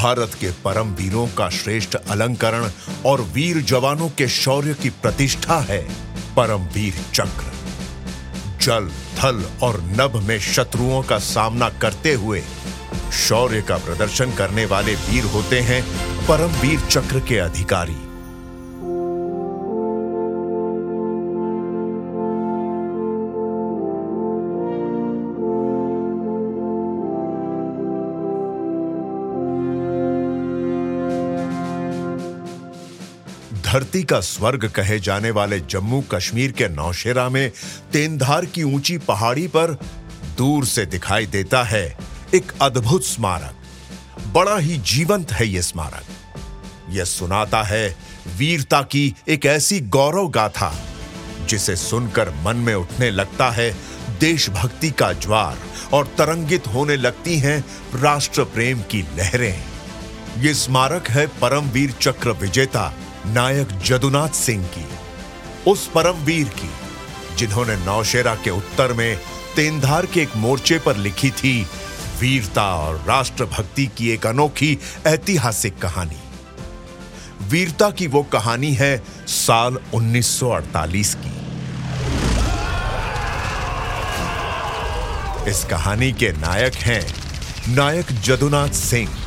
भारत के परम वीरों का श्रेष्ठ अलंकरण और वीर जवानों के शौर्य की प्रतिष्ठा है परम वीर चक्र। जल, थल और नभ में शत्रुओं का सामना करते हुए शौर्य का प्रदर्शन करने वाले वीर होते हैं परम वीर चक्र के अधिकारी। धरती का स्वर्ग कहे जाने वाले जम्मू कश्मीर के नौशेरा में तेंधार की ऊँची पहाड़ी पर दूर से दिखाई देता है एक अद्भुत स्मारक। बड़ा ही जीवंत है यह स्मारक। यह सुनाता है वीरता की एक ऐसी गौरव गाथा, जिसे सुनकर मन में उठने लगता है देशभक्ति का ज्वार और तरंगित होने लगती हैं राष्ट्र प्रेम की लहरें। यह स्मारक है परमवीर चक्र विजेता नायक जदुनाथ सिंह की, उस परमवीर की, जिन्होंने नौशेरा के उत्तर में तेंधार के एक मोर्चे पर लिखी थी, वीरता और राष्ट्रभक्ति की एक अनोखी ऐतिहासिक कहानी। वीरता की वो कहानी है साल 1948 की। इस कहानी के नायक हैं नायक जदुनाथ सिंह।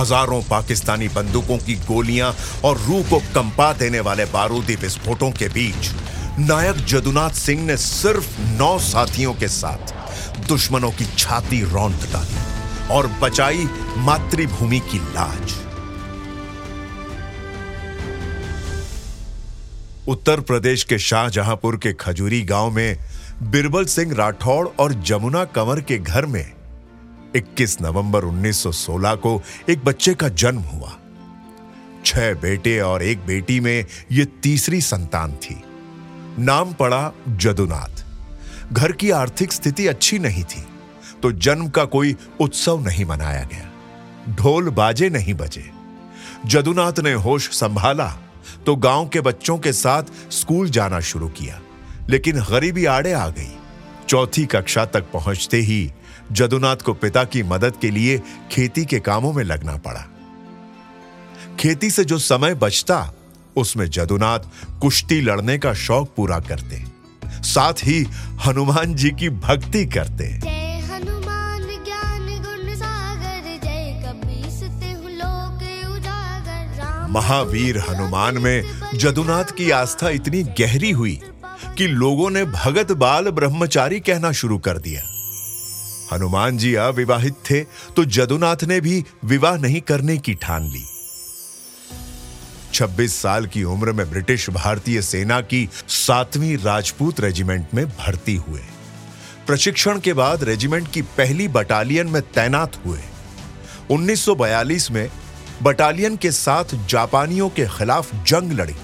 हज़ारों पाकिस्तानी बंदूकों की गोलियाँ और रूह को कंपा देने वाले बारूदी विस्फोटों के बीच नायक जदुनाथ सिंह ने सिर्फ़ नौ साथियों के साथ दुश्मनों की छाती रौंद डाली और बचाई मातृभूमि की लाज। उत्तर प्रदेश के शाहजहांपुर के खजूरी गाँव में बिरबल सिंह राठौड़ और जमुना कंवर के घर में 21 नवंबर 1916 को एक बच्चे का जन्म हुआ। छह बेटे और एक बेटी में यह तीसरी संतान थी। नाम पड़ा जदुनाथ। घर की आर्थिक स्थिति अच्छी नहीं थी तो जन्म का कोई उत्सव नहीं मनाया गया। ढोल बाजे नहीं बजे। जदुनाथ ने होश संभाला तो गाँव के बच्चों के साथ स्कूल जाना शुरू किया, लेकिन गरीबी आड़े आ गई। चौथी कक्षा तक पहुँचते ही जदुनाथ को पिता की मदद के लिए खेती के कामों में लगना पड़ा। खेती से जो समय बचता उसमें जदुनाथ कुश्ती लड़ने का शौक पूरा करते साथ ही हनुमान जी की भक्ति करते। महावीर हनुमान में जदुनाथ की आस्था इतनी गहरी हुई कि लोगों ने भगत बाल ब्रह्मचारी कहना शुरू कर दिया। हनुमान जी अविवाहित थे तो जदुनाथ ने भी विवाह नहीं करने की ठान ली। 26 साल की उम्र में ब्रिटिश भारतीय सेना की सातवीं राजपूत रेजिमेंट में भर्ती हुए। प्रशिक्षण के बाद रेजिमेंट की पहली बटालियन में तैनात हुए। 1942 में बटालियन के साथ जापानियों के खिलाफ जंग लड़ी।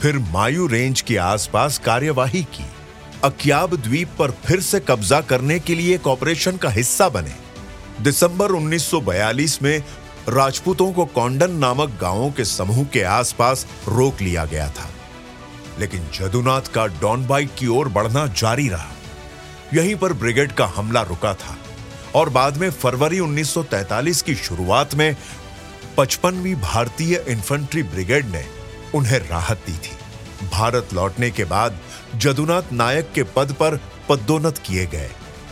फिर मायू रेंज के आसपास कार्यवाही की। अक्याब द्वीप पर फिर से कब्जा करने के लिए एक ऑपरेशन का हिस्सा बने। दिसंबर 1942 में राजपूतों को कौंडन नामक गाँवों के समूह के आसपास रोक लिया गया था। लेकिन जदुनाथ का डॉनबाइक की ओर बढ़ना जारी रहा। यहीं पर ब्रिगेड का हमला रुका था और बाद में फरवरी 1943 की शुरुआत में पचपनवीं भारतीय इन्फेंट्री ब्रिगेड ने उन्हें राहत दी थी। भारत लौटने के बाद जदुनाथ नायक के पद पर पदोन्नत किए गए।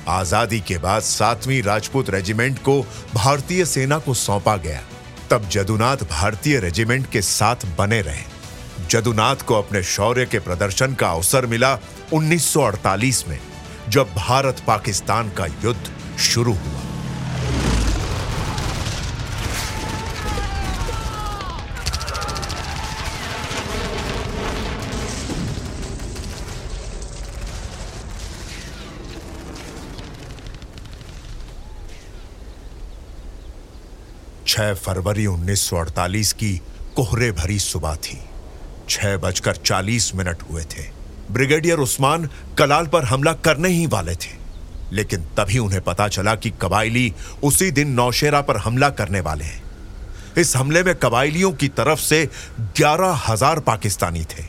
आज़ादी के बाद सातवीं राजपूत रेजिमेंट को भारतीय सेना को सौंपा गया। तब जदुनाथ भारतीय रेजिमेंट के साथ बने रहे। जदुनाथ को अपने शौर्य के प्रदर्शन का अवसर मिला 1948 में, जब भारत पाकिस्तान का युद्ध शुरू हुआ। छह फरवरी 1948 की कोहरे भरी सुबह थी। छह बजकर चालीस मिनट हुए थे। ब्रिगेडियर उस्मान कलाल पर हमला करने ही वाले थे। लेकिन तभी उन्हें पता चला कि कबायली उसी दिन नौशेरा पर हमला करने वाले हैं। इस हमले में कबायलियों की तरफ़ से ग्यारह हज़ार पाकिस्तानी थे।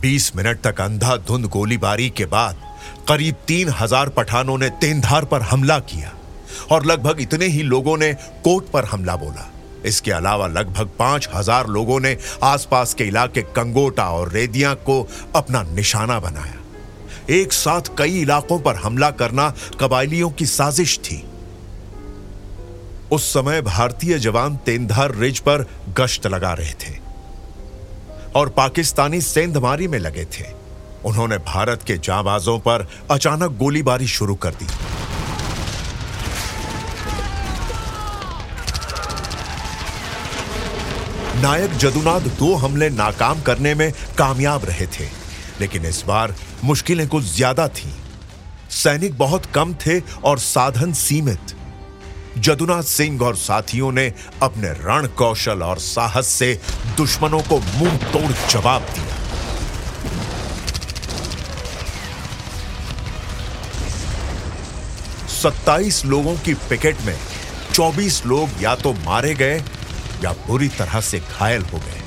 बीस मिनट तक अंधाधुंध गोलीबारी के बाद करीब तीन हज़ार पठानों ने तेंधार पर हमला किया। और लगभग इतने ही लोगों ने कोट पर हमला बोला। इसके अलावा लगभग पाँच हज़ार लोगों ने आसपास के इलाके कंगोटा और रेदिया को अपना निशाना बनाया। एक साथ कई इलाकों पर हमला करना कबायलियों की साजिश थी। उस समय भारतीय जवान तेंधार रिज पर गश्त लगा रहे थे और पाकिस्तानी सेंधमारी में लगे थे। उन्होंने भारत के जाबाजों पर अचानक गोलीबारी शुरू कर दी। नायक जदुनाथ दो हमले नाकाम करने में कामयाब रहे थे, लेकिन इस बार मुश्किलें कुछ ज़्यादा थीं। सैनिक बहुत कम थे और साधन सीमित जदुनाथ सिंह और साथियों ने अपने रण कौशल और साहस से दुश्मनों को मुँह तोड़ जवाब दिया सत्ताईस लोगों की पिकेट में 24 लोग या तो मारे गए या बुरी तरह से घायल हो गए।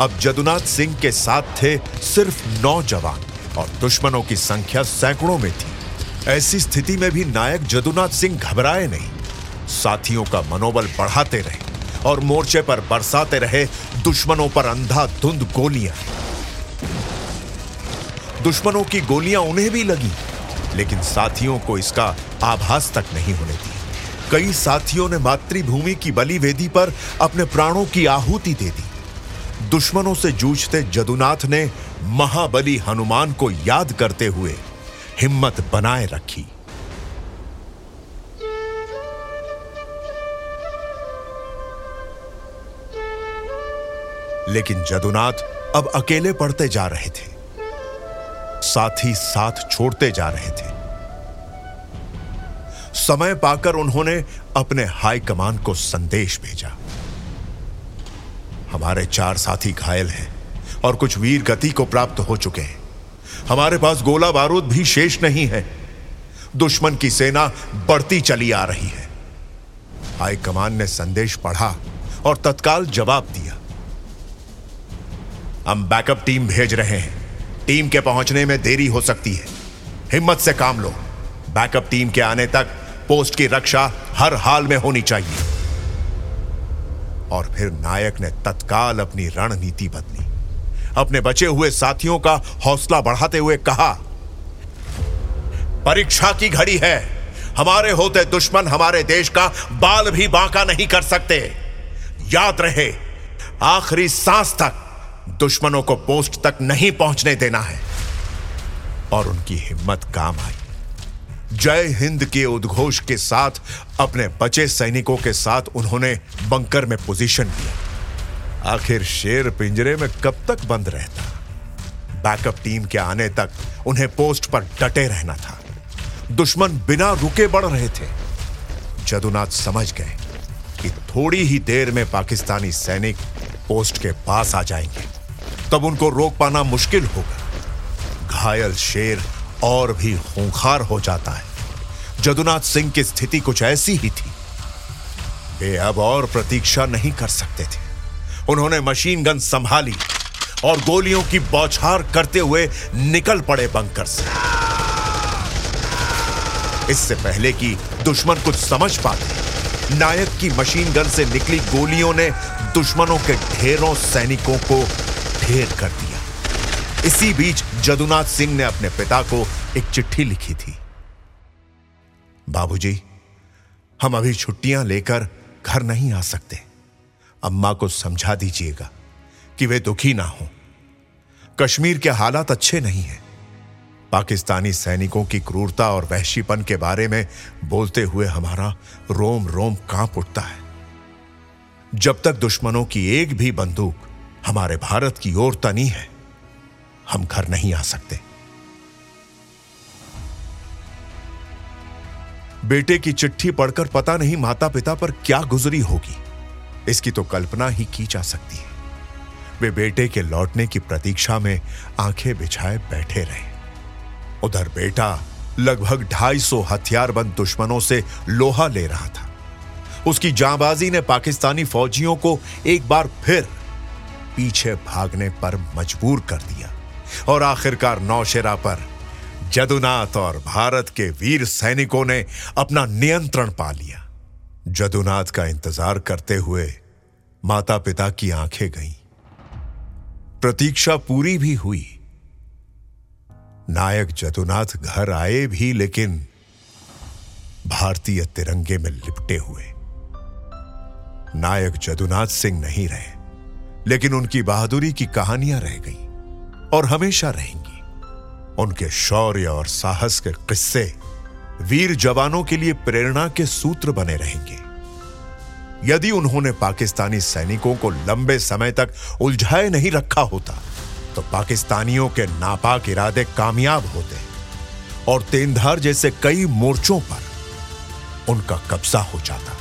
अब जदुनाथ सिंह के साथ थे सिर्फ़ नौ जवान और दुश्मनों की संख्या सैकड़ों में थी। ऐसी स्थिति में भी नायक जदुनाथ सिंह घबराए नहीं। साथियों का मनोबल बढ़ाते रहे और मोर्चे पर बरसाते रहे दुश्मनों पर अंधाधुंध गोलियाँ। दुश्मनों की गोलियाँ उन्हें भी लगी, लेकिन साथियों को इसका आभास तक नहीं होने दी कई साथियों ने मातृभूमि की बलि वेदी पर अपने प्राणों की आहुति दे दी। दुश्मनों से जूझते जदुनाथ ने महाबली हनुमान को याद करते हुए हिम्मत बनाए रखी। लेकिन जदुनाथ अब अकेले पड़ते जा रहे थे। साथ ही साथ छोड़ते जा रहे थे। समय पाकर उन्होंने अपने हाई कमान को संदेश भेजा। हमारे चार साथी घायल हैं और कुछ वीर गति को प्राप्त हो चुके हैं। हमारे पास गोला बारूद भी शेष नहीं है। दुश्मन की सेना बढ़ती चली आ रही है। हाई कमान ने संदेश पढ़ा और तत्काल जवाब दिया। हम बैकअप टीम भेज रहे हैं। टीम के पहुँचने में देरी हो सकती है। हिम्मत से काम लो। बैकअप टीम के आने तक पोस्ट की रक्षा हर हाल में होनी चाहिए। और फिर नायक ने तत्काल अपनी रणनीति बदली। अपने बचे हुए साथियों का हौसला बढ़ाते हुए कहा, परीक्षा की घड़ी है। हमारे होते दुश्मन हमारे देश का बाल भी बांका नहीं कर सकते। याद रहे, आखिरी सांस तक दुश्मनों को पोस्ट तक नहीं पहुँचने देना है। और उनकी हिम्मत काम आई। जय हिंद के उद्घोष के साथ, अपने बचे सैनिकों के साथ उन्होंने बंकर में पोजीशन लिया आखिर शेर पिंजरे में कब तक बंद रहता? बैकअप टीम के आने तक उन्हें पोस्ट पर डटे रहना था। दुश्मन बिना रुके बढ़ रहे थे। जदुनाथ समझ गए कि थोड़ी ही देर में पाकिस्तानी सैनिक पोस्ट के पास आ जाएँगे। तब उनको रोक पाना मुश्किल होगा। घायल शेर और भी खूंखार हो जाता है। जदुनाथ सिंह की स्थिति कुछ ऐसी ही थी। वे अब और प्रतीक्षा नहीं कर सकते थे। उन्होंने मशीन गन संभाली और गोलियों की बौछार करते हुए निकल पड़े बंकर से। इससे पहले कि दुश्मन कुछ समझ पाते, नायक की मशीन गन से निकली गोलियों ने दुश्मनों के ढेरों सैनिकों को ढेर कर दिया। इसी बीच जदुनाथ सिंह ने अपने पिता को एक चिट्ठी लिखी थी। बाबूजी, हम अभी छुट्टियाँ लेकर घर नहीं आ सकते। अम्मा को समझा दीजिएगा कि वे दुखी ना हो। कश्मीर के हालात अच्छे नहीं हैं। पाकिस्तानी सैनिकों की क्रूरता और वहशीपन के बारे में बोलते हुए हमारा रोम रोम काँप उठता है। जब तक दुश्मनों की एक भी बंदूक हमारे भारत की ओर तनी है हम घर नहीं आ सकते। बेटे की चिट्ठी पढ़कर पता नहीं माता पिता पर क्या गुजरी होगी। इसकी तो कल्पना ही की जा सकती है। वे बेटे के लौटने की प्रतीक्षा में आँखें बिछाए बैठे रहे। उधर बेटा लगभग ढाई सौ हथियारबंद दुश्मनों से लोहा ले रहा था। उसकी जांबाजी ने पाकिस्तानी फौजियों को एक बार फिर पीछे भागने पर मजबूर कर दिया। और आखिरकार नौशेरा पर जदुनाथ और भारत के वीर सैनिकों ने अपना नियंत्रण पा लिया। जदुनाथ का इंतज़ार करते हुए माता पिता की आँखें गईं। प्रतीक्षा पूरी भी हुई। नायक जदुनाथ घर आए भी, लेकिन भारतीय तिरंगे में लिपटे हुए। नायक जदुनाथ सिंह नहीं रहे, लेकिन उनकी बहादुरी की कहानियाँ रह गईं। और हमेशा रहेंगी। उनके शौर्य और साहस के किस्से वीर जवानों के लिए प्रेरणा के सूत्र बने रहेंगे। यदि उन्होंने पाकिस्तानी सैनिकों को लंबे समय तक उलझाए नहीं रखा होता तो पाकिस्तानियों के नापाक इरादे कामयाब होते और तेंधार जैसे कई मोर्चों पर उनका कब्जा हो जाता,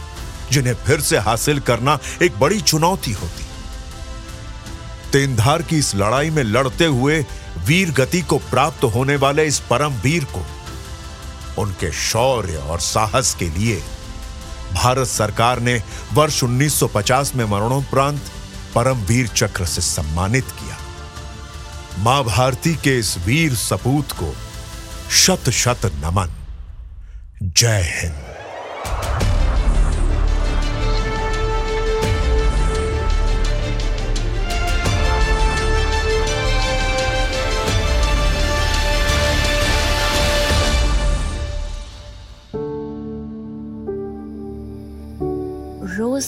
जिन्हें फिर से हासिल करना एक बड़ी चुनौती होती। तेंधार की इस लड़ाई में लड़ते हुए वीर गति को प्राप्त होने वाले इस परम वीर को उनके शौर्य और साहस के लिए भारत सरकार ने वर्ष 1950 में मरणोपरांत परमवीर चक्र से सम्मानित किया। माँ भारती के इस वीर सपूत को शत शत नमन। जय हिंद।